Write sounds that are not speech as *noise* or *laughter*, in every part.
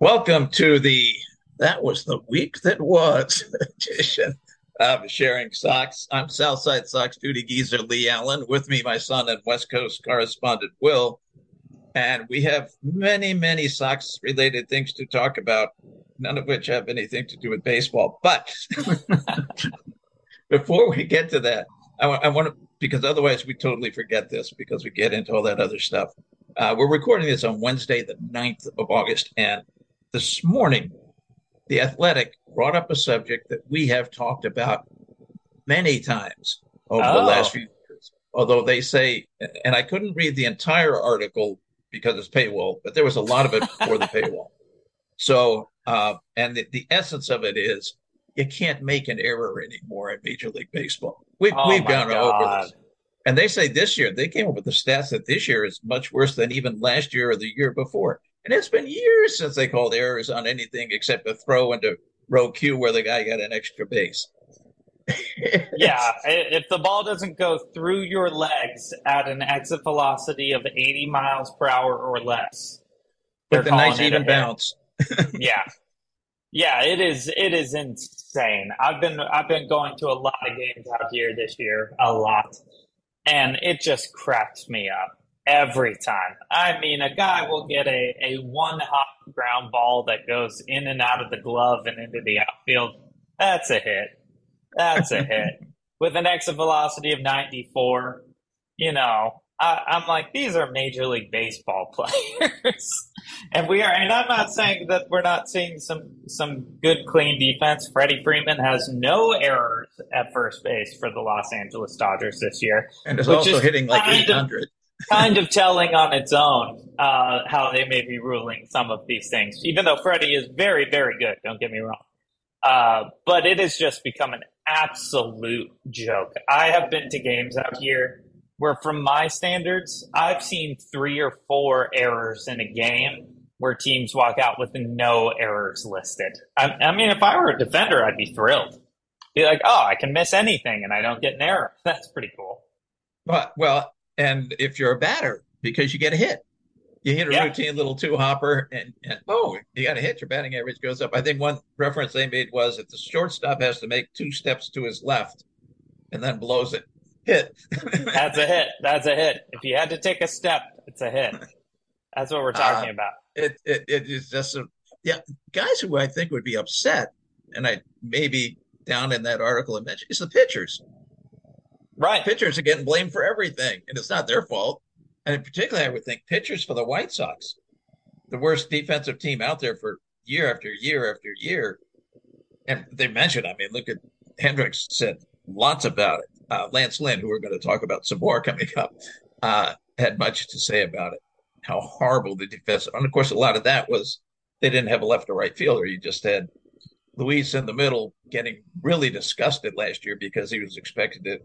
Welcome to the that was the week that was *laughs* edition of Sharing Sox. I'm South Side Sox duty geezer Leigh Allan. With me, my son and West Coast correspondent Will. And we have many, many Sox related things to talk about, none of which have anything to do with baseball. But *laughs* before we get to that, I, I want to, because otherwise we totally forget this because we get into all that other stuff. Uh, we're recording this on Wednesday, the 9th of August. And this morning, The Athletic brought up a subject that we have talked about many times over oh. the last few years. Although they say, and I couldn't read the entire article because it's paywall, but there was a lot of it for the *laughs* paywall. So, uh, and the, the essence of it is you can't make an error anymore in Major League Baseball. We've, oh we've gone God. over this. And they say this year, they came up with the stats that this year is much worse than even last year or the year before. And it's been years since they called errors on anything except a throw into row Q where the guy got an extra base. *laughs* yeah, if the ball doesn't go through your legs at an exit velocity of 80 miles per hour or less, with a nice even bounce. *laughs* yeah, yeah, it is. It is insane. I've been I've been going to a lot of games out here this year, a lot, and it just cracks me up every time. I mean, a guy will get a, a one hop ground ball that goes in and out of the glove and into the outfield. That's a hit. That's a *laughs* hit. With an exit velocity of 94, you know, I, am like, these are Major League Baseball *laughs* players. and we are, and I'm not saying that we're not seeing some, some good, clean defense. Freddie Freeman has no errors at first base for the Los Angeles Dodgers this year. And is also is hitting like 800. Of, kind of telling on its own uh, how they may be ruling some of these things, even though Freddie is very, very good. Don't get me wrong. Uh, but it has just become an absolute joke. I have been to games out here where, from my standards, I've seen three or four errors in a game where teams walk out with no errors listed. I, I mean, if I were a defender, I'd be thrilled. Be like, oh, I can miss anything and I don't get an error. *laughs* That's pretty cool. But well, and if you're a batter, because you get a hit, you hit a yeah. routine little two hopper, and, and oh, you got a hit, your batting average goes up. I think one reference they made was that the shortstop has to make two steps to his left and then blows it. Hit. *laughs* That's a hit. That's a hit. If you had to take a step, it's a hit. That's what we're talking uh, about. It, it it is just a yeah. Guys who I think would be upset, and I maybe down in that article I mentioned, is the pitchers. Right. Pitchers are getting blamed for everything, and it's not their fault. And in particular, I would think pitchers for the White Sox, the worst defensive team out there for year after year after year. And they mentioned, I mean, look at Hendriks said lots about it. Uh, Lance Lynn, who we're going to talk about some more coming up, uh, had much to say about it. How horrible the defense. And of course, a lot of that was they didn't have a left or right fielder. You just had Luis in the middle getting really disgusted last year because he was expected to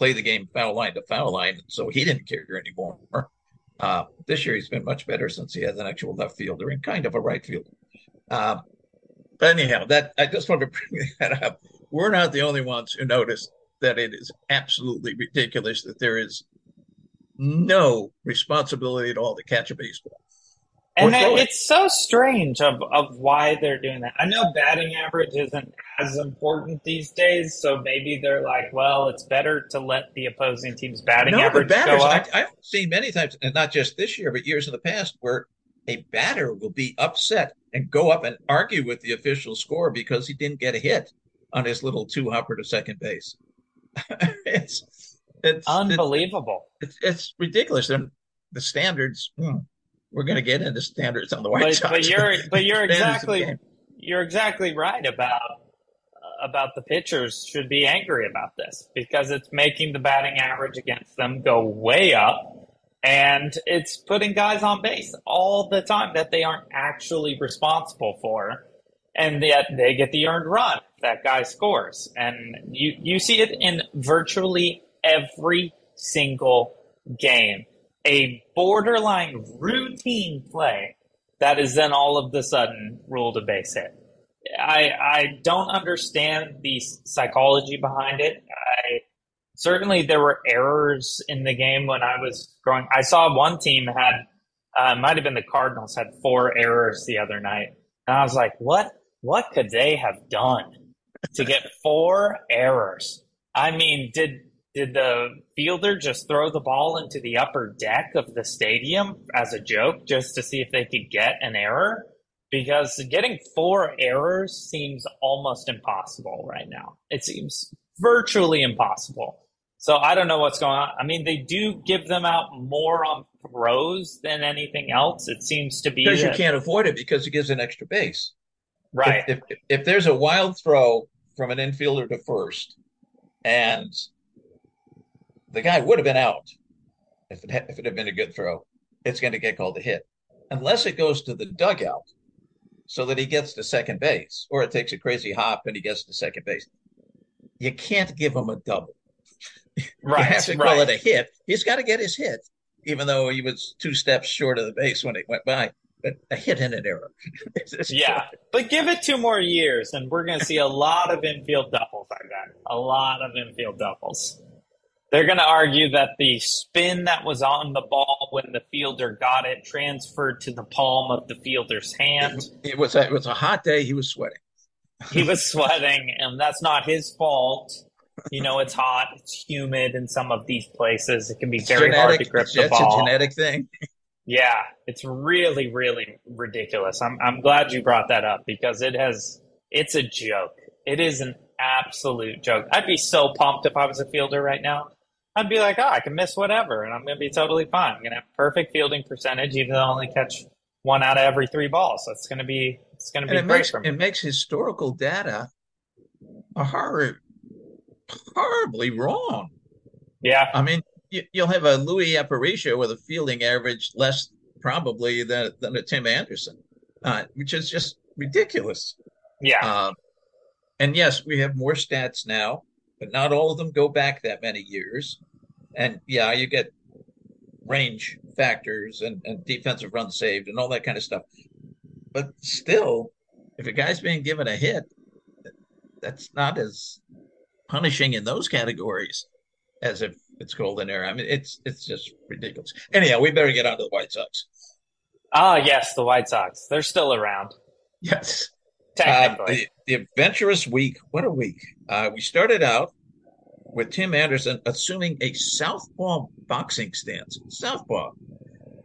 play the game foul line to foul line, so he didn't care anymore. *laughs* Uh, this year, he's been much better since he has an actual left fielder and kind of a right fielder. Uh, but anyhow, that I just want to bring *laughs* that up. We're not the only ones who noticed that it is absolutely ridiculous that there is no responsibility at all to catch a baseball and it's so strange of, of why they're doing that. I know batting average isn't as important these days, so maybe they're like, well, it's better to let the opposing team's batting no, average batters, go up. I, I've seen many times, and not just this year, but years in the past, where a batter will be upset and go up and argue with the official score because he didn't get a hit on his little two hopper to second base. *laughs* it's it's unbelievable. It's, it's, it's ridiculous. And the standards. Hmm we're going to get into standards on the White but, Sox. But you're but you're *laughs* exactly you're exactly right about about the pitchers should be angry about this because it's making the batting average against them go way up. And it's putting guys on base all the time that they aren't actually responsible for. And yet they get the earned run that guy scores. And you you see it in virtually every single game. A borderline routine play that is then all of the sudden ruled a base hit. I I don't understand the psychology behind it. I certainly there were errors in the game when I was growing. I saw one team had uh, might have been the Cardinals had four errors the other night, and I was like, what what could they have done to get *laughs* four errors? I mean, did did the fielder just throw the ball into the upper deck of the stadium as a joke just to see if they could get an error? Because getting four errors seems almost impossible right now. It seems virtually impossible. So I don't know what's going on. I mean, they do give them out more on throws than anything else. It seems to be because you can't avoid it because it gives an extra base. Right. If, if, if there's a wild throw from an infielder to first, and the guy would have been out if it had, if it had been a good throw, it's going to get called a hit, unless it goes to the dugout, so that he gets to second base, or it takes a crazy hop and he gets to second base. You can't give him a double. Right. you have to right. call it a hit. He's got to get his hit, even though he was two steps short of the base when it went by but a hit and an error. *laughs* yeah, but give it two more years, and we're going to see a lot of infield doubles. I bet a lot of infield doubles. They're going to argue that the spin that was on the ball when the fielder got it transferred to the palm of the fielder's hand. It, was a, it was a hot day. He was sweating. he was *laughs* sweating, and that's not his fault. You know, it's hot, it's humid in some of these places. It can be very genetic, hard to grip the ball. It's a genetic thing. *laughs* Yeah, it's really, really ridiculous. I'm I'm glad you brought that up because it has it's a joke. It is an absolute joke. I'd be so pumped if I was a fielder right now. I'd be like, oh, I can miss whatever, and I'm going to be totally fine. I'm going to have perfect fielding percentage, even though I only catch one out of every three balls. So it's going to be it's going to be and it great makes, for me. It makes historical data a horror, horribly wrong. Yeah, I mean, you, will have a Luis Aparicio with a fielding average less probably than, than a Tim Anderson, uh, which is just ridiculous. Yeah. Uh, and yes, we have more stats now, but not all of them go back that many years. And yeah, you get range factors and, and defensive run saved and all that kind of stuff. But still, if a guy's being given a hit, that's not as punishing in those categories as if it's golden era. I mean, it's it's just ridiculous. Anyhow, we better get on to the White Sox. Ah, yes, the White Sox. They're still around. Yes. Technically. Uh, the, the, adventurous week. What a week. Uh, we started out with Tim Anderson assuming a southpaw boxing stance. Southpaw.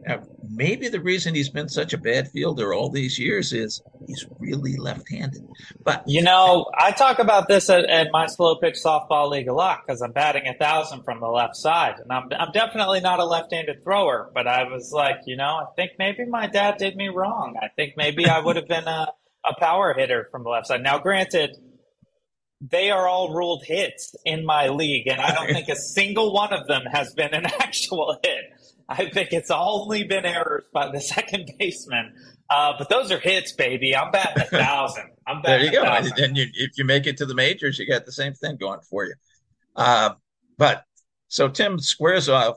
Now, maybe the reason he's been such a bad fielder all these years is he's really left-handed. But you know, I talk about this at, at my slow pitch softball league a lot because I'm batting a thousand from the left side, and I'm I'm definitely not a left-handed thrower. But I was like, you know, I think maybe my dad did me wrong. I think maybe I would have been a a power hitter from the left side. Now, granted. They are all ruled hits in my league, and I don't think a *laughs* single one of them has been an *laughs* actual hit. I think it's only been errors by the *laughs* second baseman. Uh, but those are hits, baby. I'm batting a thousand. I'm batting there you go. And you, if you make it to the majors, you got the same thing going for you. Uh, but so Tim squares off,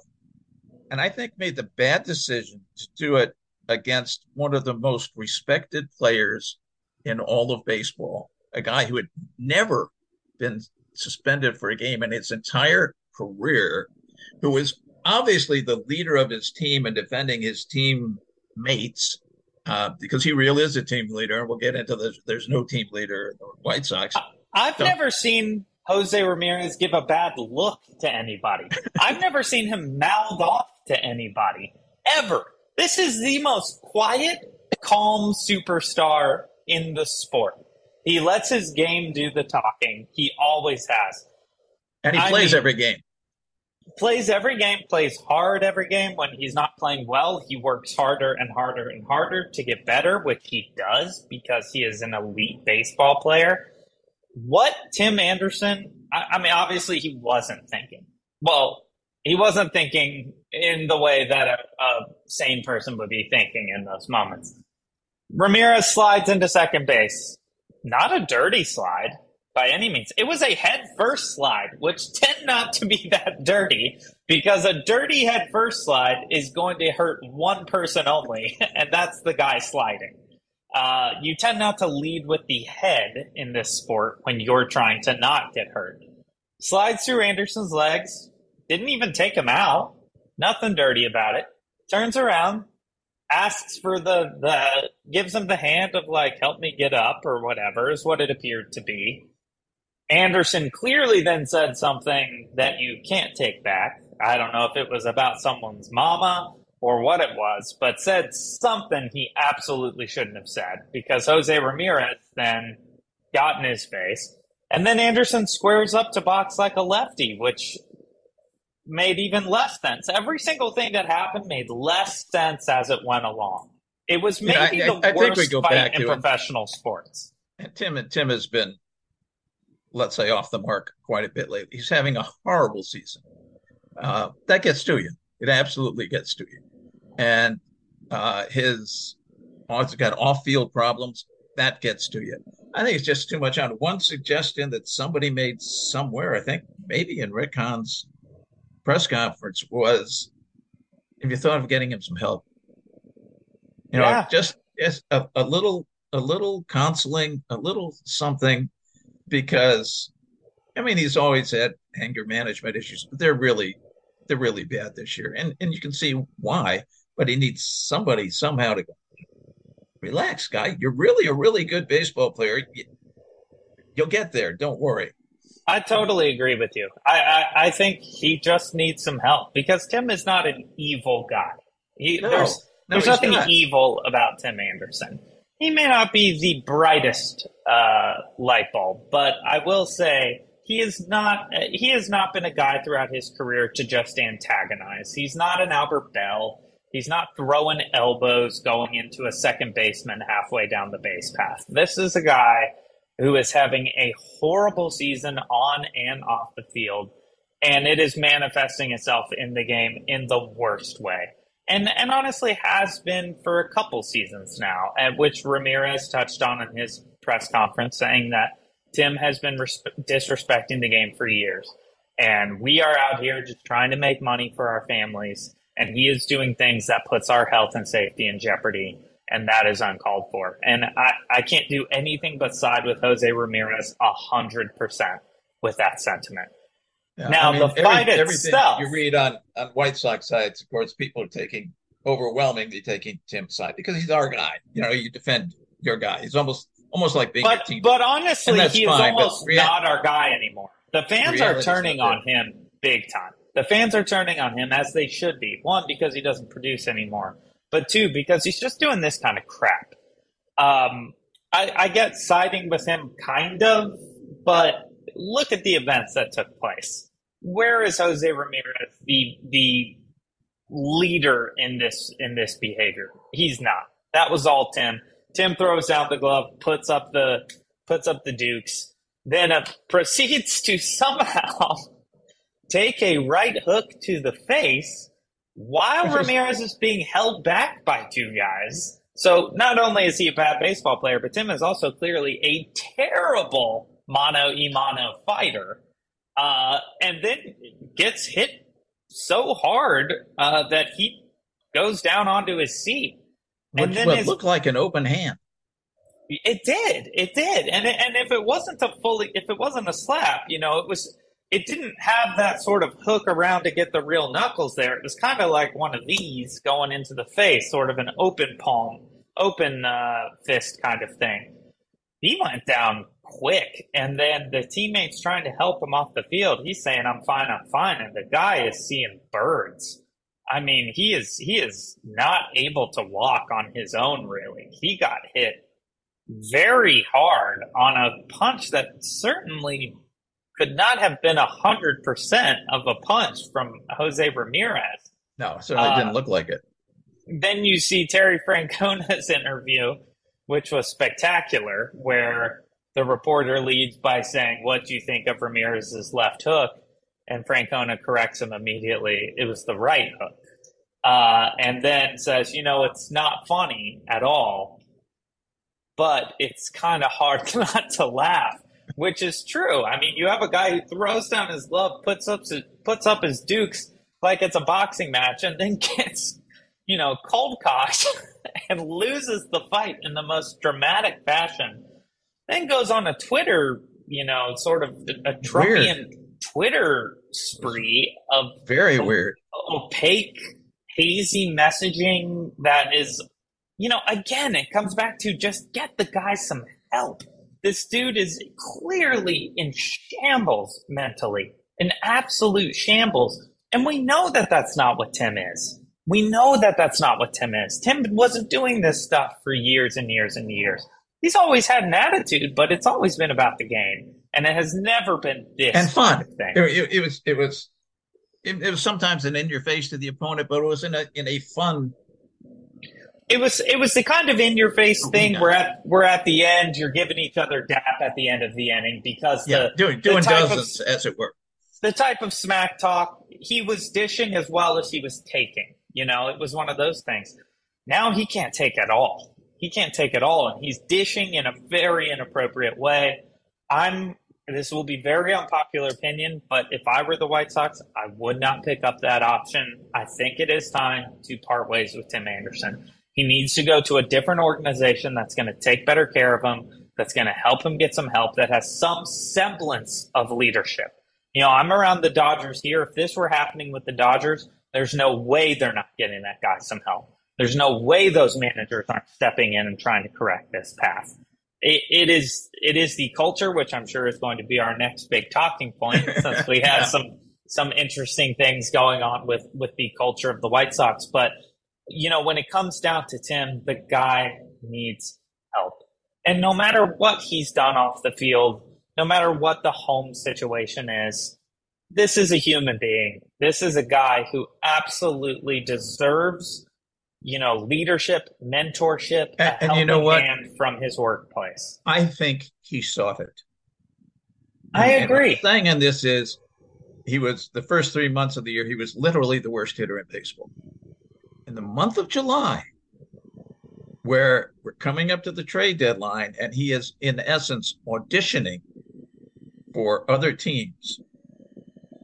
and I think made the bad decision to do it against one of the most respected players in all of baseball, a guy who had never been suspended for a game in his entire career, who was obviously the leader of his team and defending his team mates uh, because he really is a team leader. And we'll get into this. There's no team leader in the White Sox. I've so, never seen Jose Ramirez give a bad look to anybody. I've never seen him mouth off to anybody ever. This is the most quiet, calm superstar in the sport. He lets his game do the talking. He always has. And he I plays mean, every game plays every game, plays hard every game. When he's not playing well, he works harder and harder and harder to get better, which he does because he is an elite baseball player. What Tim Anderson, I, I mean, obviously he wasn't thinking. Well, he wasn't thinking in the way that a, a sane person would be thinking in those moments. Ramirez slides into second base. Not a dirty slide by any means. It was a head first slide, which *laughs* tend not to be that dirty because a dirty head first slide is going to hurt one person only, *laughs* and that's the guy sliding. Uh, you tend not to lead with the head in this sport when you're trying to not get hurt. Slides through Anderson's legs, didn't even take him out, nothing dirty about it. Turns around, asks for the the gives him the hand of like help me get up or whatever is what it appeared to be. Anderson clearly then said something that you can't take back. I don't know if it was about someone's mama or what it was, but said something he absolutely shouldn't have said because Jose Ramirez then got in his face. And then Anderson squares up to box like a lefty, which made even less sense. Every single thing that happened made less sense as it went along. It was maybe yeah, I, the I, I worst fight in professional it. sports. And Tim and Tim has been, let's say, off the mark quite a bit lately. He's having a horrible season. Uh, that gets to you. It absolutely gets to you. And uh, his he's got off-field problems. That gets to you. I think it's just too much on one suggestion that somebody made somewhere. I think maybe in Rick Hahn's press conference was if you thought of getting him some help. You know yeah. just, just a, a little a little counseling a little something because i mean he's always had anger management issues but they're really they're really bad this year. And and you can see why but he needs somebody somehow to go relax guy. You're really a really good baseball player. You'll get there. Don't worry I totally agree with you. I, I, I, think he just needs some help because Tim is not an evil guy. He, no, there's no, there's nothing not. evil about Tim Anderson. He may not be the brightest uh, light bulb, but I will say he is not. He has not been a guy throughout his career to just antagonize. He's not an Albert Belle. He's not throwing elbows going into a second baseman halfway down the base path. This is a guy who is having a horrible season on and off the field, and it is manifesting itself in the game in the worst way. And, and honestly has been for a couple seasons now, at which Ramirez touched on in his press conference, saying that Tim has been res- disrespecting the game for years. And we are out here just trying to make money for our families. And he is doing things that puts our health and safety in jeopardy and that is uncalled for. And I, I can't do anything but side with Jose Ramirez a hundred percent with that sentiment. Yeah, now I mean, the fight every, itself, you read on on White Sox sides, of course, people are taking overwhelmingly taking Tim's side because he's our guy. You know, you defend your guy. He's almost almost like being but, But honestly, he is almost rea- not our guy anymore. The fans are turning on him big time. The fans are turning on him as they should be. One, because he doesn't produce anymore but two, because he's just doing this kind of crap. Um, I, I get siding with him, kind of, but look at the events that took place. Where is Jose Ramirez, the the leader in this in this behavior? He's not. That was all Tim. Tim throws out the glove, puts up the puts up the dukes, then uh, proceeds to somehow *laughs* take a right hook to the face while Ramirez is being held back by two guys. So not only is he a bad baseball player, but Tim is also clearly a terrible mano y mano fighter. Uh, and then gets hit so hard uh, that he goes down onto his seat. And Which then his, looked like an open hand. It did. It did. And it, and if it wasn't a fully, if it wasn't a slap, you know, it was it didn't have that sort of hook around to get the real knuckles there. It was kind of like one of these going into the face, sort of an open palm, open uh, fist kind of thing. He went down quick, and then the teammates trying to help him off the field. He's saying, "I'm fine, I'm fine," and the guy is seeing birds. I mean, he is he is not able to walk on his own. Really, he got hit very hard on a punch that certainly could not have been a hundred percent of a punch from Jose Ramirez. No, certainly uh, didn't look like it. Then you see Terry Francona's *laughs* interview, which was spectacular, where the reporter leads by saying, "What do you think of Ramirez's left hook?" And Francona corrects him immediately. It was the right hook, uh, and then says, "You know, it's not funny at all, but it's kind of hard *laughs* not to laugh." Which is true. I mean, you have a guy who throws down his glove, puts up his, puts up his dukes like it's a boxing match, and then *laughs* gets you know cold cocked *laughs* and loses the fight in the most dramatic fashion. Then goes on a Twitter, you know, sort of a Trumpian weird. Twitter spree of very weird, opaque hazy messaging that is, you know, again, it comes back to just get the guy some help. This dude is clearly in shambles mentally, in absolute shambles. And we know that that's not what Tim is. We know that that's not what Tim is. Tim wasn't doing this stuff for years and years and years. He's always had an attitude, but it's always been about the game, and it has never been this and fun. thing. It, it, was it was it, it was sometimes an in your face to the opponent, but it was in a in a fun it was it was the kind of in your face oh, thing where at we're at the end you're giving each other dap at the end of the inning because yeah, the, doing doing the dozens of, as it were. The type of smack talk he was dishing as well as he was taking. You know, it was one of those things. Now he can't take at all. He can't take at all, and he's dishing in a very inappropriate way. I'm. This will be very unpopular opinion, but if I were the White Sox, I would not pick up that option. I think it is time to part ways with Tim Anderson. He needs to go to a different organization that's going to take better care of him, that's going to help him get some help, that has some semblance of leadership. You know, I'm around the Dodgers here. If this were happening with the Dodgers, there's no way they're not getting that guy some help. There's no way those managers aren't stepping in and trying to correct this path. It, it is it is the culture, which I'm sure is going to be our next big talking point, *laughs* since we have yeah. some some interesting things going on with with the culture of the White Sox. But you know, when it comes down to Tim, the guy needs help, and no matter what he's done off the field, no matter what the home situation is, this is a human being. This is a guy who absolutely deserves, you know, leadership, mentorship, and, and you know what? from his workplace. I think he sought it. I and, agree. The thing in this is, he was the first three months of the year. He was literally the worst hitter in baseball. In the month of July, where we're coming up to the trade deadline, and he is in essence auditioning for other teams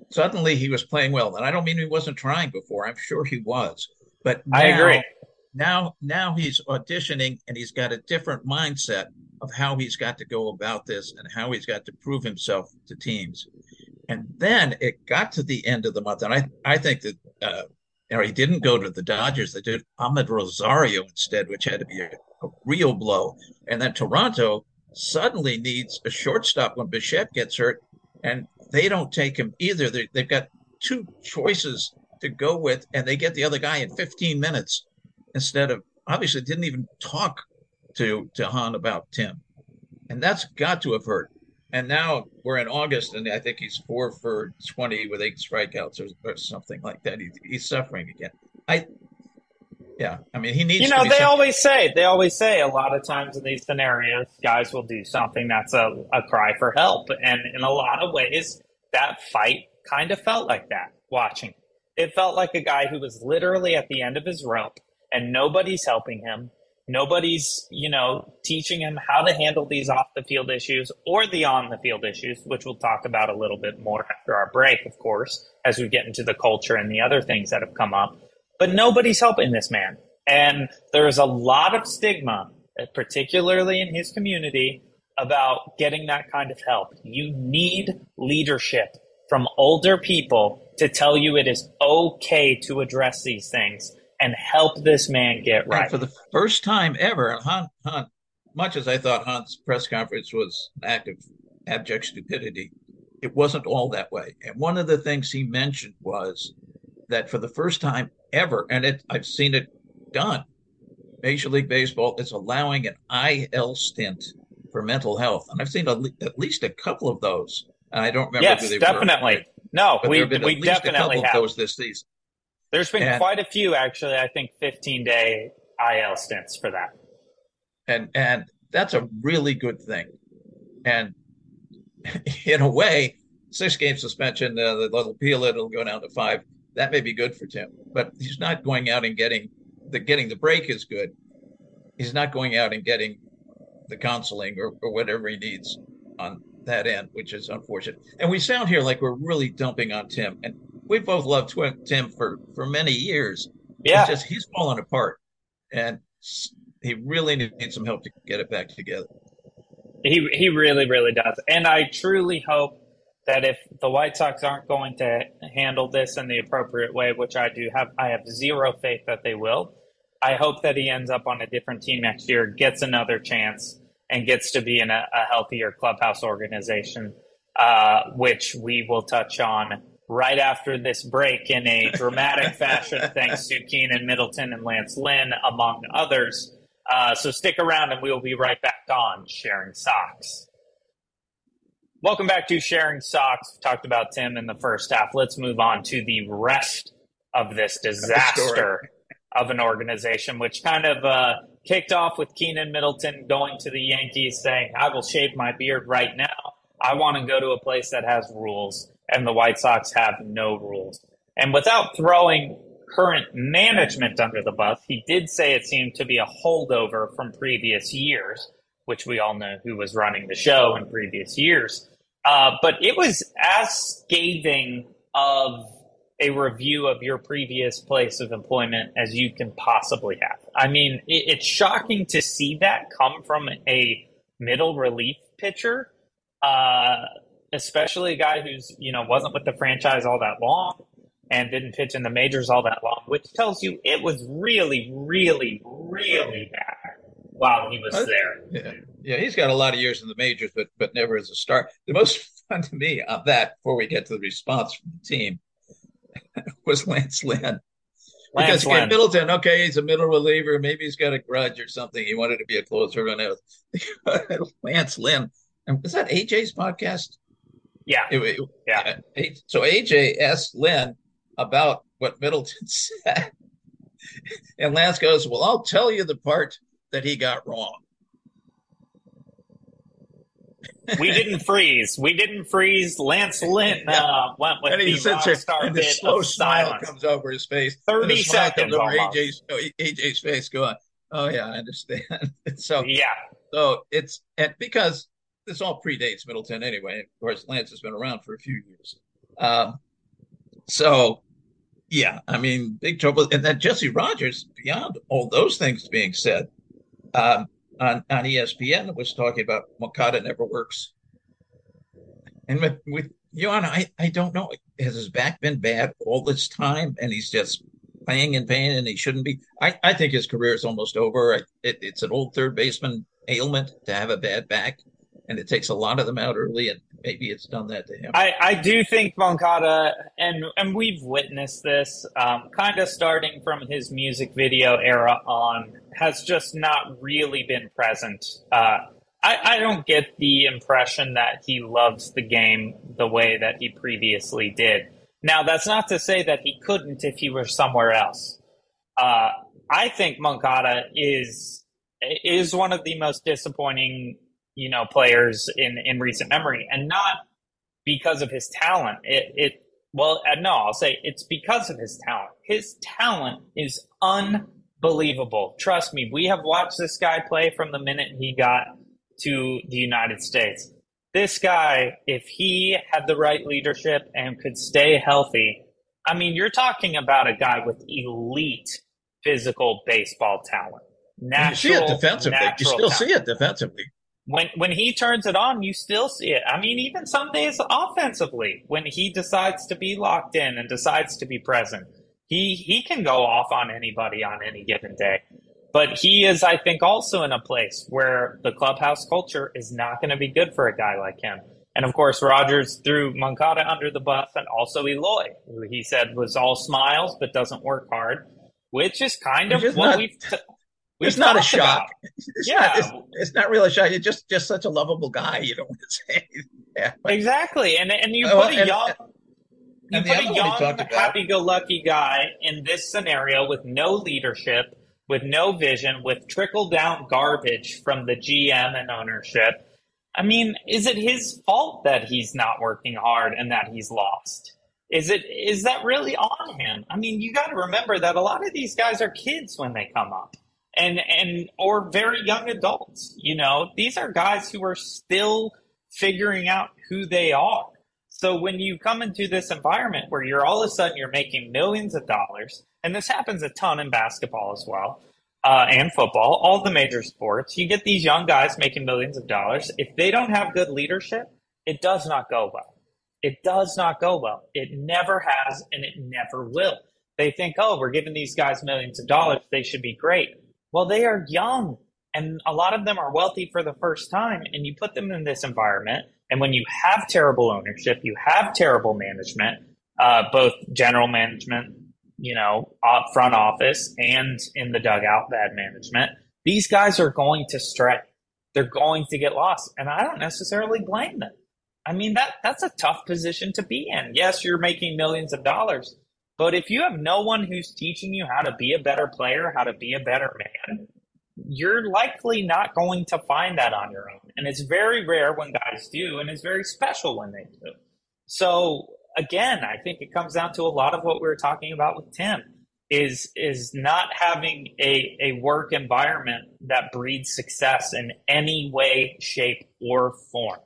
suddenly he was playing well. And I don't mean he wasn't trying before. I'm sure he was. But now, I agree. Now, now he's auditioning and he's got a different mindset of how he's got to go about this and how he's got to prove himself to teams. And then it got to the end of the month, and I I think that uh, know he didn't go to the Dodgers. They did Amed Rosario instead, which had to be a, a real blow. And then Toronto suddenly needs a shortstop when Bichette gets hurt, and they don't take him either. they they've got two choices to go with, and they get the other guy in 15 minutes instead of obviously didn't even talk to to Hahn about Tim, and that's got to have hurt. And now we're in August, and I think he's four for 20 with eight strikeouts or, or something like that. He, he's suffering again. I yeah, I mean, he needs. You know, they always say they always say a lot of times in these scenarios, guys will do something that's a, a cry for help, and in a lot of ways, that fight kind of felt like that. Watching, it felt like a guy who was literally at the end of his rope, and nobody's helping him. Nobody's, you know, teaching him how to handle these off the field issues or the on the field issues, which we'll talk about a little bit more after our break, of course, as we get into the culture and the other things that have come up but nobody's helping this man. And there's a lot of stigma, particularly in his community, about getting that kind of help. You need leadership from older people to tell you it is okay to address these things and help this man get right. And for the first time ever, Hahn, Hahn, much as I thought Hahn's press conference was an act of abject stupidity, it wasn't all that way. And one of the things he mentioned was that for the first time ever, and it, I've seen it done. Major League Baseball is allowing an IL stint for mental health, and I've seen a, at least a couple of those. And I don't remember. Yes, definitely. Were, no, we we definitely have those this season. There's been and, quite a few, actually. I think 15 day IL stints for that. And and that's a really good thing. And *laughs* in a way, six game suspension, uh, they'll appeal it, it'll go down to five that may be good for Tim, but he's not going out and getting the getting the break is good. He's not going out and getting the counseling or, or whatever he needs on that end, which is unfortunate. And we sound here like we're really dumping on Tim, and we both loved Tim for for many years. Yeah, it's just he's falling apart, and he really needs some help to get it back together. He he really really does, and I truly hope that if the White Sox aren't going to handle this in the appropriate way, which I do have, I have zero faith that they will. I hope that he ends up on a different team next year, gets another chance, and gets to be in a, a healthier clubhouse organization, uh, which we will touch on right after this break in a dramatic fashion, *laughs* thanks to Keynan Middleton and Lance Lynn, among others. Uh, so stick around and we will be right back on Sharing Sox. Welcome back to Sharing Sox. We talked about Tim in the first half. Let's move on to the rest of this disaster of an organization, which kind of uh, kicked off with Keynan Middleton going to the Yankees saying, I will shave my beard right now. I want to go to a place that has rules, and the White Sox have no rules. And without throwing current management under the bus, he did say it seemed to be a holdover from previous years, which we all know who was running the show in previous years. Uh, but it was as scathing of a review of your previous place of employment as you can possibly have. I mean, it, it's shocking to see that come from a middle relief pitcher, uh, especially a guy who's you know wasn't with the franchise all that long and didn't pitch in the majors all that long, which tells you it was really, really, really bad while he was there. Yeah, yeah, he's got a lot of years in the majors, but but never as a star. The most *laughs* fun to me on that, before we get to the response from the team, *laughs* was Lance Lynn. Lance because Lynn. Middleton, okay, he's a middle reliever. Maybe he's got a grudge or something. He wanted to be a closer. *laughs* Lance Lynn, and was that AJ's podcast? Yeah. It, it, yeah. So AJ asked Lynn about what Middleton *laughs* said. And Lance goes, Well, I'll tell you the part that he got wrong. we didn't freeze. We didn't freeze. Lance Lynn uh, went with and he the sits here, and the slow smile silence. comes over his face. Thirty seconds over AJ's, AJ's face, going, "Oh yeah, I understand." *laughs* so yeah, so it's and because this all predates Middleton anyway. Of course, Lance has been around for a few years. Um, so yeah, I mean, big trouble. And then Jesse Rogers, beyond all those things being said, um, on, on ESPN was talking about Moncada never works. And with, with Yoán, I, I don't know. Has his back been bad all this time and he's just playing in pain and he shouldn't be? I, I think his career is almost over. I, it, it's an old third baseman ailment to have a bad back and it takes a lot of them out early, and maybe it's done that to him. I, I do think Moncada, and and we've witnessed this, um, kind of starting from his music video era on, has just not really been present. Uh, I, I don't get the impression that he loves the game the way that he previously did. Now, that's not to say that he couldn't if he were somewhere else. Uh, I think Moncada is is one of the most disappointing you know, players in, in recent memory and not because of his talent. It, it, well, uh, no, I'll say it's because of his talent. His talent is unbelievable. Trust me, we have watched this guy play from the minute he got to the United States. This guy, if he had the right leadership and could stay healthy, I mean, you're talking about a guy with elite physical baseball talent. Natural, you see it defensively. You still talent. see it defensively when when he turns it on, you still see it. I mean, even some days offensively, when he decides to be locked in and decides to be present, he he can go off on anybody on any given day. But he is, I think, also in a place where the clubhouse culture is not going to be good for a guy like him. And of course, Rogers threw Moncada under the bus, and also Eloy, who he said was all smiles but doesn't work hard, which is kind of what not- we've. T- it's not a shock. It's yeah, not, it's, it's, not really a shock. You're just just such a lovable guy. You don't want to say. Yeah, exactly. And and you put a young, you put a young, happy-go-lucky guy in this scenario with no leadership, with no vision, with trickle-down garbage from the GM and ownership. I mean, is it his fault that he's not working hard and that he's lost? Is it is that really on him? I mean, you got to remember that a lot of these guys are kids when they come up and and or very young adults. You know, these are guys who are still figuring out who they are. So when you come into this environment where you're all of a sudden you're making millions of dollars, and this happens a ton in basketball as well, uh, and football, all the major sports, you get these young guys making millions of dollars. If they don't have good leadership, it does not go well. It does not go well. It never has, and it never will. They think, oh, we're giving these guys millions of dollars. They should be great. Well, they are young, and a lot of them are wealthy for the first time. And you put them in this environment, and when you have terrible ownership, you have terrible management, uh, both general management, you know, front office, and in the dugout, bad management. These guys are going to stray. They're going to get lost, and I don't necessarily blame them. I mean that that's a tough position to be in. Yes, you're making millions of dollars, but if you have no one who's teaching you how to be a better player, how to be a better man, you're likely not going to find that on your own. And it's very rare when guys do, and it's very special when they do. So again, I think it comes down to a lot of what we were talking about with Tim is is not having a, a work environment that breeds success in any way, shape, or form.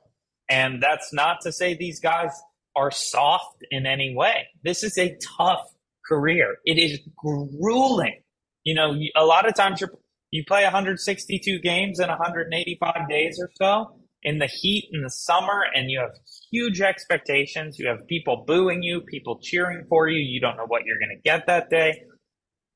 And that's not to say these guys are soft in any way. This is a tough career. It is grueling. You know, a lot of times you you play 162 games in 185 days or so in the heat in the summer and you have huge expectations. You have people booing you, people cheering for you. You don't know what you're going to get that day.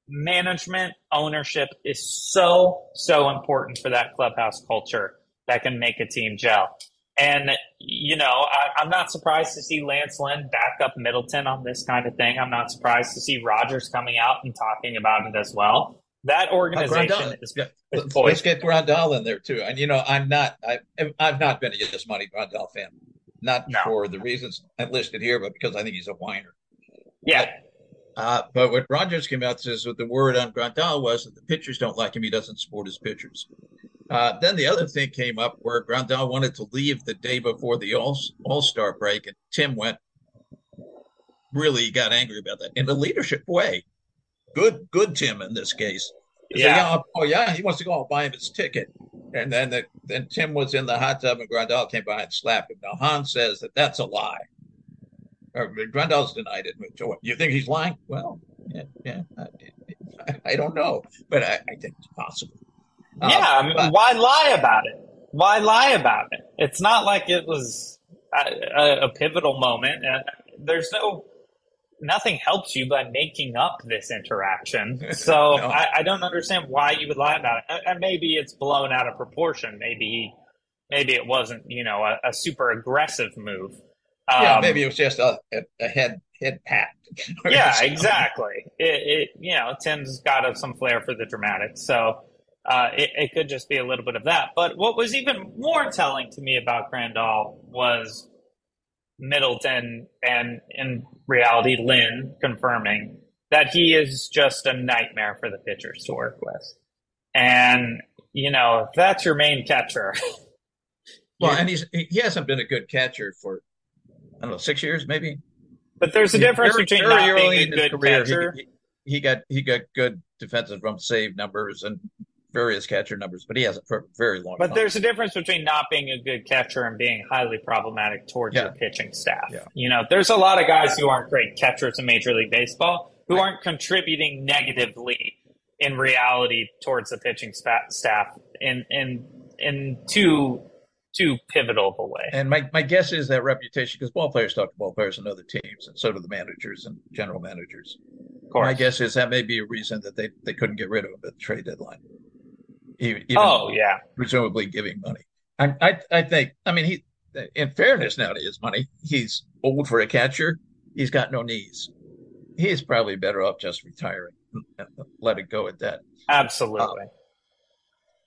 Management ownership is so, so important for that clubhouse culture that can make a team gel. And, you know, I, am not surprised to see Lance Lynn back up Middleton on this kind of thing. I'm not surprised to see Rogers coming out and talking about it as well. That organization uh, is, yeah. is Let's get Grandal in there too. And you know, I'm not I I've not been a Yasmani Grandal fan. Not no. for the reasons I listed here, but because I think he's a whiner. Yeah. But, uh, but what Rogers came out says with the word on Grandal was that the pitchers don't like him. He doesn't support his pitchers. Uh, then the other thing came up where Grandal wanted to leave the day before the All All Star break, and Tim went really got angry about that in a leadership way good good Tim in this case. Yeah. yeah. Oh yeah, he wants to go and buy him his ticket. And then the, then Tim was in the hot tub and Grandal came by and slapped him. Now Hans says that that's a lie. Or, Grandal's denied it. You think he's lying? Well, yeah, yeah. I, I don't know, but I, I think it's possible. Yeah, um, I mean, but, why lie about it? Why lie about it? It's not like it was a, a, a pivotal moment. Uh, there's no nothing helps you by making up this interaction. *laughs* So no. I, I, don't understand why you would lie about it. And maybe it's blown out of proportion. Maybe maybe it wasn't, you know, a, a super aggressive move. Um, yeah, maybe it was just a, a head head pat. *laughs* yeah, exactly. It, it, you know Tim's got some flair for the dramatic, so uh, it, it could just be a little bit of that. But what was even more telling to me about Grandal was Middleton and in reality Lynn confirming that he is just a nightmare for the pitchers to work with. And, you know, if that's your main catcher. *laughs* well, and he's he hasn't been a good catcher for I don't know, six years maybe. But there's a difference very, between very not being a good career, catcher. He, he, got he got good defensive run save numbers and various catcher numbers, but he hasn't for a very long but time. there's a difference between not being a good catcher and being highly problematic towards yeah. your pitching staff. Yeah. You know, there's a lot of guys who aren't great catchers in Major League Baseball who aren't contributing negatively in reality towards the pitching staff in in in too too pivotal of a way. And my, my guess is that reputation, because ball players talk to ball players and other teams, and so do the managers and general managers. My guess is that may be a reason that they, they couldn't get rid of him at the trade deadline even, oh yeah, presumably giving money. I, I I think I mean he in fairness now to his money, he's old for a catcher. He's got no knees. He's probably better off just retiring let it go at that. Absolutely. Uh,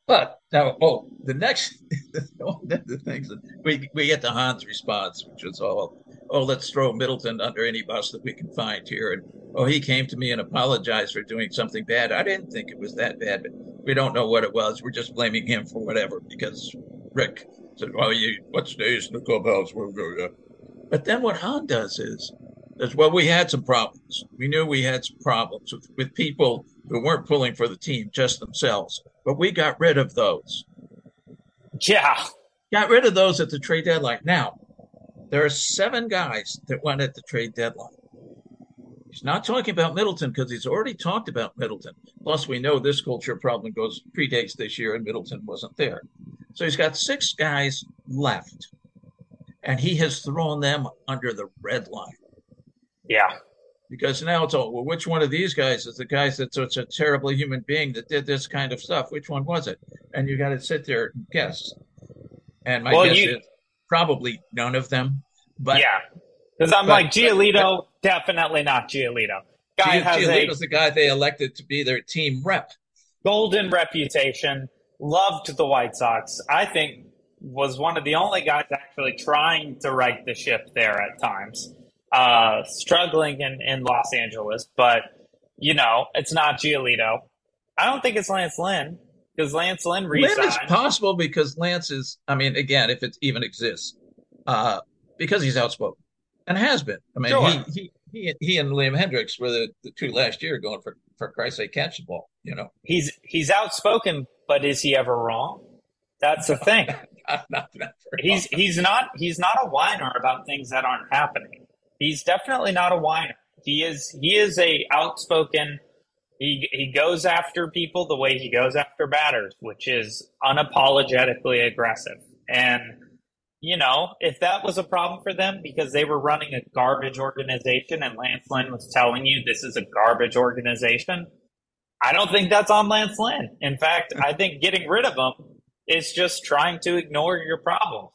but now, oh, the next *laughs* oh, the things that we we get the Hahn's response, which was all, oh, let's throw Middleton under any bus that we can find here, and oh, he came to me and apologized for doing something bad. I didn't think it was that bad, but we don't know what it was. We're just blaming him for whatever because Rick said, well, you what stays in the clubhouse will go. Yeah. But then what Hahn does is, is well, we had some problems. We knew we had some problems with, with people who weren't pulling for the team, just themselves but we got rid of those. Yeah. Got rid of those at the trade deadline. Now, there are seven guys that went at the trade deadline. He's not talking about Middleton because he's already talked about Middleton. Plus, we know this culture problem goes predates this year, and Middleton wasn't there. So he's got six guys left. and he has thrown them under the red line. Yeah. Because now it's all well, which one of these guys is the guys that's such a terribly human being that did this kind of stuff? Which one was it? And you got to sit there and guess. And my well, guess you, is probably none of them. But yeah, because I'm but, like Giolito, but, definitely not Giolito. Guy has Giolito's a, the guy they elected to be their team rep. Golden reputation, loved the White Sox. I think was one of the only guys actually trying to right the ship there at times. Uh, struggling in, in Los Angeles, but you know, it's not Giolito. I don't think it's Lance Lynn because Lance Lynn resigned. Lynn is possible because Lance is, I mean, again, if it even exists, uh, because he's outspoken and has been. I mean, sure. he, he, he, he and Liam Hendriks were the, the two last year going for, for Christ's sake, catch the ball, you know. He's, he's outspoken, but is he ever wrong? That's the thing. *laughs* not, not he's, he's not, he's not a whiner about things that aren't happening. He's definitely not a whiner. He is, he is a outspoken, he he goes after people the way he goes after batters, which is unapologetically aggressive. And you know, if that was a problem for them because they were running a garbage organization and Lance Lynn was telling you this is a garbage organization, I don't think that's on Lance Lynn. In fact, I think getting rid of him is just trying to ignore your problems.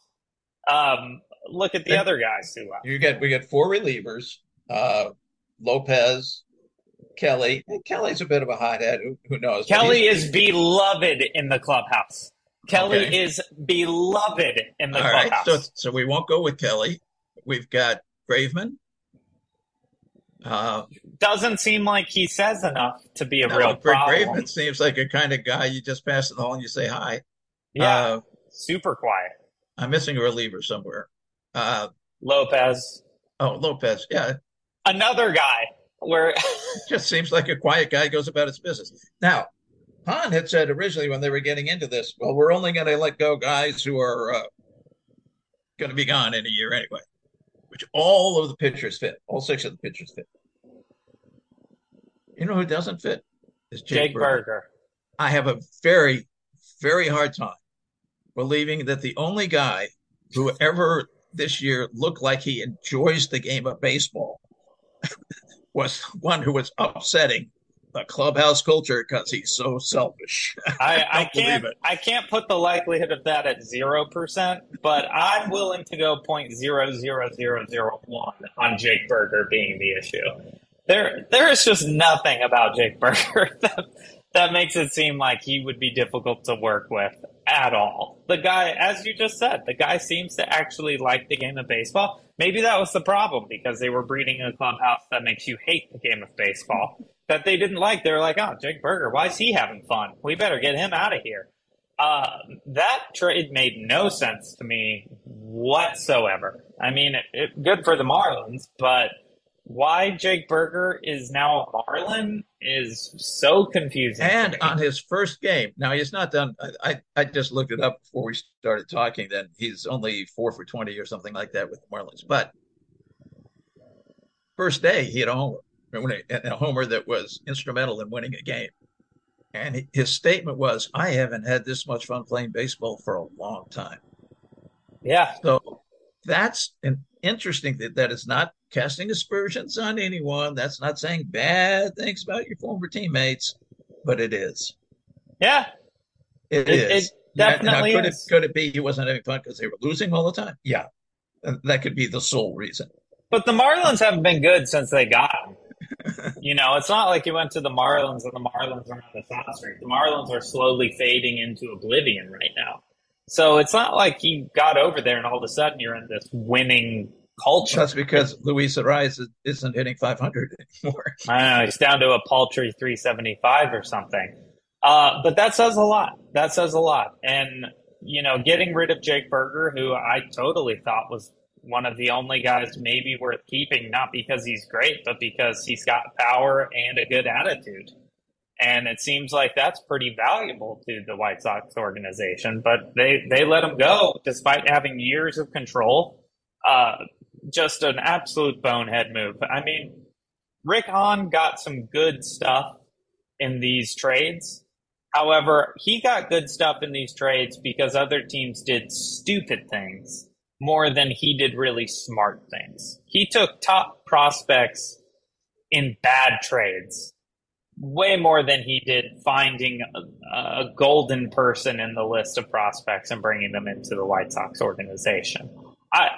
Um, look at the and other guys who you get. We get four relievers: uh, Lopez, Kelly. Kelly's a bit of a hothead. Who, who knows? Kelly is beloved in the clubhouse. Kelly okay. is beloved in the All clubhouse. Right, so, so we won't go with Kelly. We've got Graveman. Uh, Doesn't seem like he says enough to be a no, real problem. Graveman seems like a kind of guy you just pass in the hall and you say hi. Yeah, uh, super quiet. I'm missing a reliever somewhere. Uh, Lopez. Oh, Lopez. Yeah. Another guy where *laughs* just seems like a quiet guy goes about his business. Now, Hahn had said originally when they were getting into this, well, we're only going to let go guys who are uh, going to be gone in a year anyway, which all of the pitchers fit. All six of the pitchers fit. You know who doesn't fit? Is Jake, Jake Burger. Burger. I have a very, very hard time believing that the only guy who ever this year looked like he enjoys the game of baseball *laughs* was one who was upsetting the clubhouse culture because he's so selfish. *laughs* I, I, I can't I can't put the likelihood of that at zero percent, but I'm willing to go point zero zero zero zero one on Jake Burger being the issue. There there is just nothing about Jake Burger *laughs* that that makes it seem like he would be difficult to work with at all. The guy, as you just said, the guy seems to actually like the game of baseball. Maybe that was the problem because they were breeding a clubhouse that makes you hate the game of baseball that they didn't like. They were like, oh, Jake Burger, why is he having fun? We better get him out of here. Uh, that trade made no sense to me whatsoever. I mean, it, it, good for the Marlins, but why Jake Burger is now a Marlin is so confusing. And on his first game, now he's not done. I, I just looked it up before we started talking. Then he's only four for twenty or something like that with the Marlins. But first day, he had a homer, a homer that was instrumental in winning a game. And his statement was, "I haven't had this much fun playing baseball for a long time." Yeah. So that's an interesting that that is not casting aspersions on anyone. That's not saying bad things about your former teammates, but it is. Yeah, it, it is. It definitely now, could is. It, could it be he wasn't having fun because they were losing all the time? Yeah, that could be the sole reason. But the Marlins haven't been good since they got him. *laughs* you know, it's not like you went to the Marlins and the Marlins are on the top. The Marlins are slowly fading into oblivion right now. So it's not like he got over there and all of a sudden you're in this winning culture. That's because Luis Arraez isn't hitting 500 anymore. *laughs* I know he's down to a paltry 375 or something. Uh, but that says a lot. That says a lot. And you know, getting rid of Jake Burger, who I totally thought was one of the only guys maybe worth keeping, not because he's great, but because he's got power and a good attitude. And it seems like that's pretty valuable to the White Sox organization. But they, they let him go despite having years of control. Uh, just an absolute bonehead move. I mean, Rick Hahn got some good stuff in these trades. However, he got good stuff in these trades because other teams did stupid things more than he did really smart things. He took top prospects in bad trades way more than he did finding a, a, golden person in the list of prospects and bringing them into the White Sox organization. I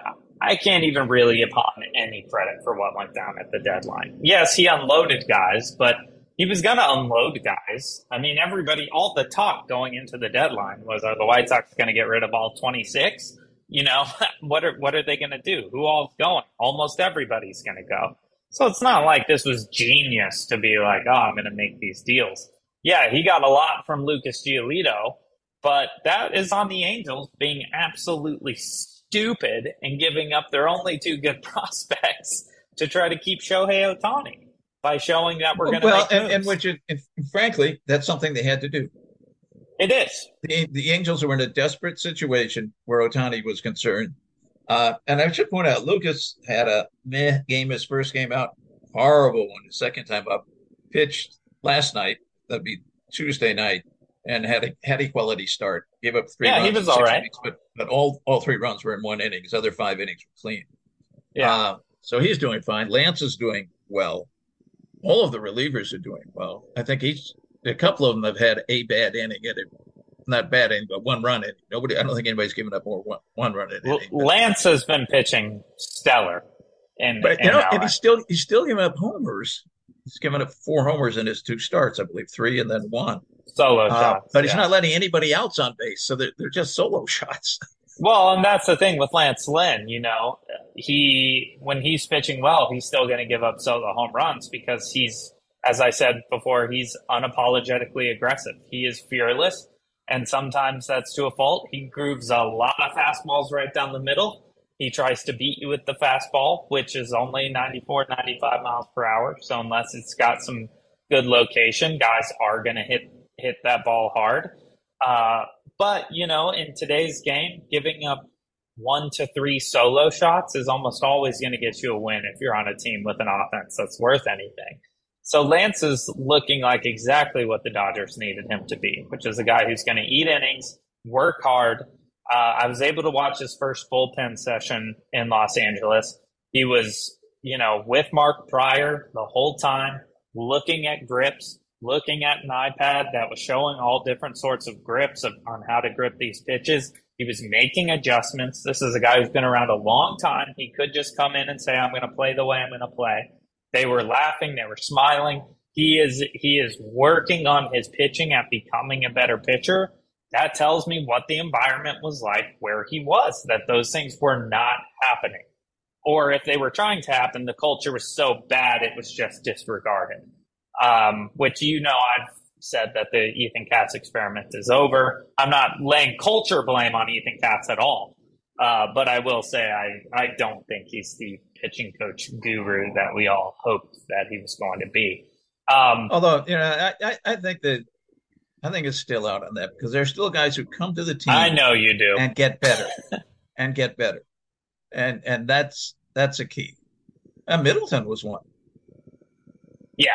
I can't even really him any credit for what went down at the deadline. Yes, he unloaded guys, but he was going to unload guys. I mean, everybody, all the talk going into the deadline was, are the White Sox going to get rid of all 26? You know, *laughs* what are, what are they going to do? Who all's going? Almost everybody's going to go. So it's not like this was genius to be like, oh, I'm going to make these deals. Yeah, he got a lot from Lucas Giolito, but that is on the Angels being absolutely stupid and giving up their only two good *laughs* prospects to try to keep Shohei Ohtani by showing that we're going to well, and, and, which, it, and frankly, that's something they had to do. It is. The, the Angels were in a desperate situation where Ohtani was concerned. Uh, and I should point out, Lucas had a meh game his first game out, horrible one his second time up. Pitched last night, that'd be Tuesday night, and had a had a quality start. Gave up three. Yeah, runs he was all right. Innings, but but all all three runs were in one inning. His other five innings were clean. Yeah. Uh, so he's doing fine. Lance is doing well. All of the relievers are doing well. I think he's a couple of them have had a bad inning in it. Not bad inning, but one run inning. Nobody. I don't think anybody's given up more one one run inning. Well, Lance has been pitching stellar. And but you know, and he's still he's still giving up homers. He's given up four homers in his two starts, I believe, three and then one solo uh, shots. But he's not letting anybody else on base, so they're, they're just solo *laughs* shots. well, and that's the thing with Lance Lynn. You know, he when he's pitching well, he's still going to give up solo home runs because he's, as I said before, he's unapologetically aggressive. He is fearless, and sometimes that's to a fault. He grooves a lot of fastballs right down the middle. He tries to beat you with the fastball, which is only 94, 95 miles per hour. So unless it's got some good location, guys are going to hit hit that ball hard. Uh, but, you know, in today's game, giving up one to three solo shots is almost always going to get you a win if you're on a team with an offense that's worth anything. So Lance is looking like exactly what the Dodgers needed him to be, which is a guy who's going to eat innings, work hard. Uh, I was able to watch his first bullpen session in Los Angeles. He was, you know, with Mark Prior the whole time, looking at grips, looking at an iPad that was showing all different sorts of grips of, on how to grip these pitches. He was making adjustments. This is a guy who's been around a long time. He could just come in and say, I'm going to play the way I'm going to play. They were laughing. They were smiling. He is, he is working on his pitching at becoming a better pitcher. That tells me what the environment was like where he was, that those things were not happening. Or if they were trying to happen, the culture was so bad it was just disregarded um, which you know I've said that the Ethan Katz experiment is over. I'm not laying culture blame on Ethan Katz at all, uh, but I will say I, I don't think he's the pitching coach guru that we all hoped that he was going to be. Um, Although you know, I, I think that I think it's still out on that because there are still guys who come to the team. I know you do, and get better, *laughs* and get better, and and that's that's a key. And Middleton was one. Yeah,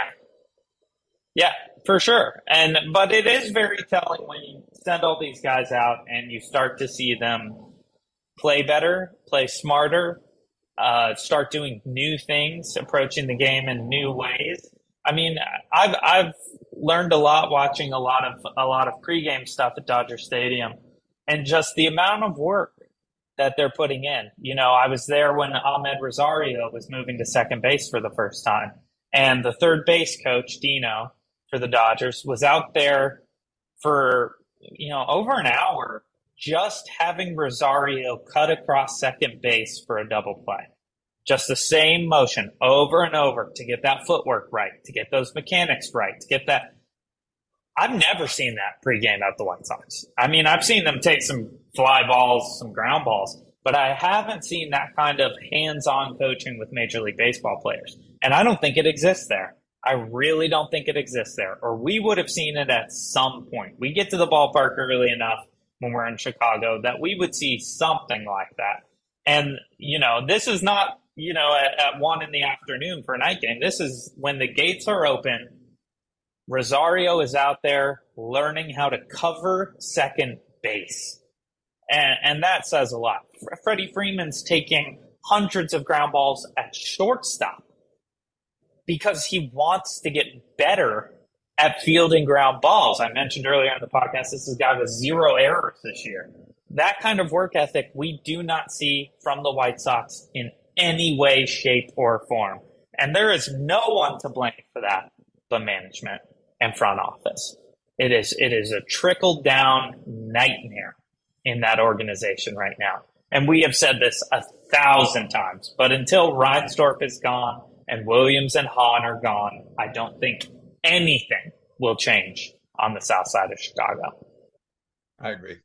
yeah, for sure. And but it is very telling when you send all these guys out and you start to see them play better, play smarter, uh, start doing new things, approaching the game in new ways. I mean, I've I've learned a lot watching a lot of a lot of pregame stuff at Dodger Stadium, and just the amount of work that they're putting in. You know, I was there when Amed Rosario was moving to second base for the first time, and the third base coach Dino for the Dodgers was out there for you know over an hour just having Rosario cut across second base for a double play. Just the same motion over and over to get that footwork right, to get those mechanics right, to get that. I've never seen that pregame at the White Sox. I mean, I've seen them take some fly balls, some ground balls, but I haven't seen that kind of hands on coaching with Major League Baseball players. And I don't think it exists there. I really don't think it exists there, or we would have seen it at some point. We get to the ballpark early enough when we're in Chicago that we would see something like that. And, you know, this is not, you know, at, at one in the afternoon for a night game. This is when the gates are open. Rosario is out there learning how to cover second base. And, and that says a lot. Freddie Freeman's taking hundreds of ground balls at shortstop because he wants to get better at fielding ground balls. I mentioned earlier in the podcast, this is a guy with zero errors this year. That kind of work ethic we do not see from the White Sox in any way, shape, or form. And there is no one to blame for that but management and front office. It is it is a trickle down nightmare in that organization right now. And we have said this a thousand times, but until Reinsdorf is gone and Williams and Hahn are gone, I don't think anything will change on the south side of Chicago. I agree.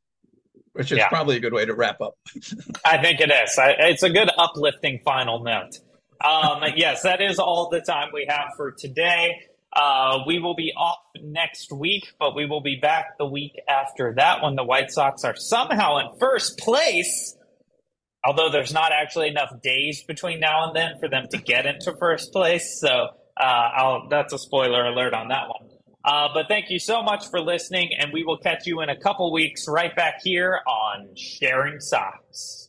Which is yeah. probably a good way to wrap up. *laughs* I think it is. It's a good uplifting final note. Um, *laughs* yes, that is all the time we have for today. Uh, we will be off next week, but we will be back the week after that when the White Sox are somehow in first place. Although there's not actually enough days between now and then for them to get into first place. So uh, that's a spoiler alert on that one. Uh, but thank you so much for listening, and we will catch you in a couple weeks right back here on Sharing Sox.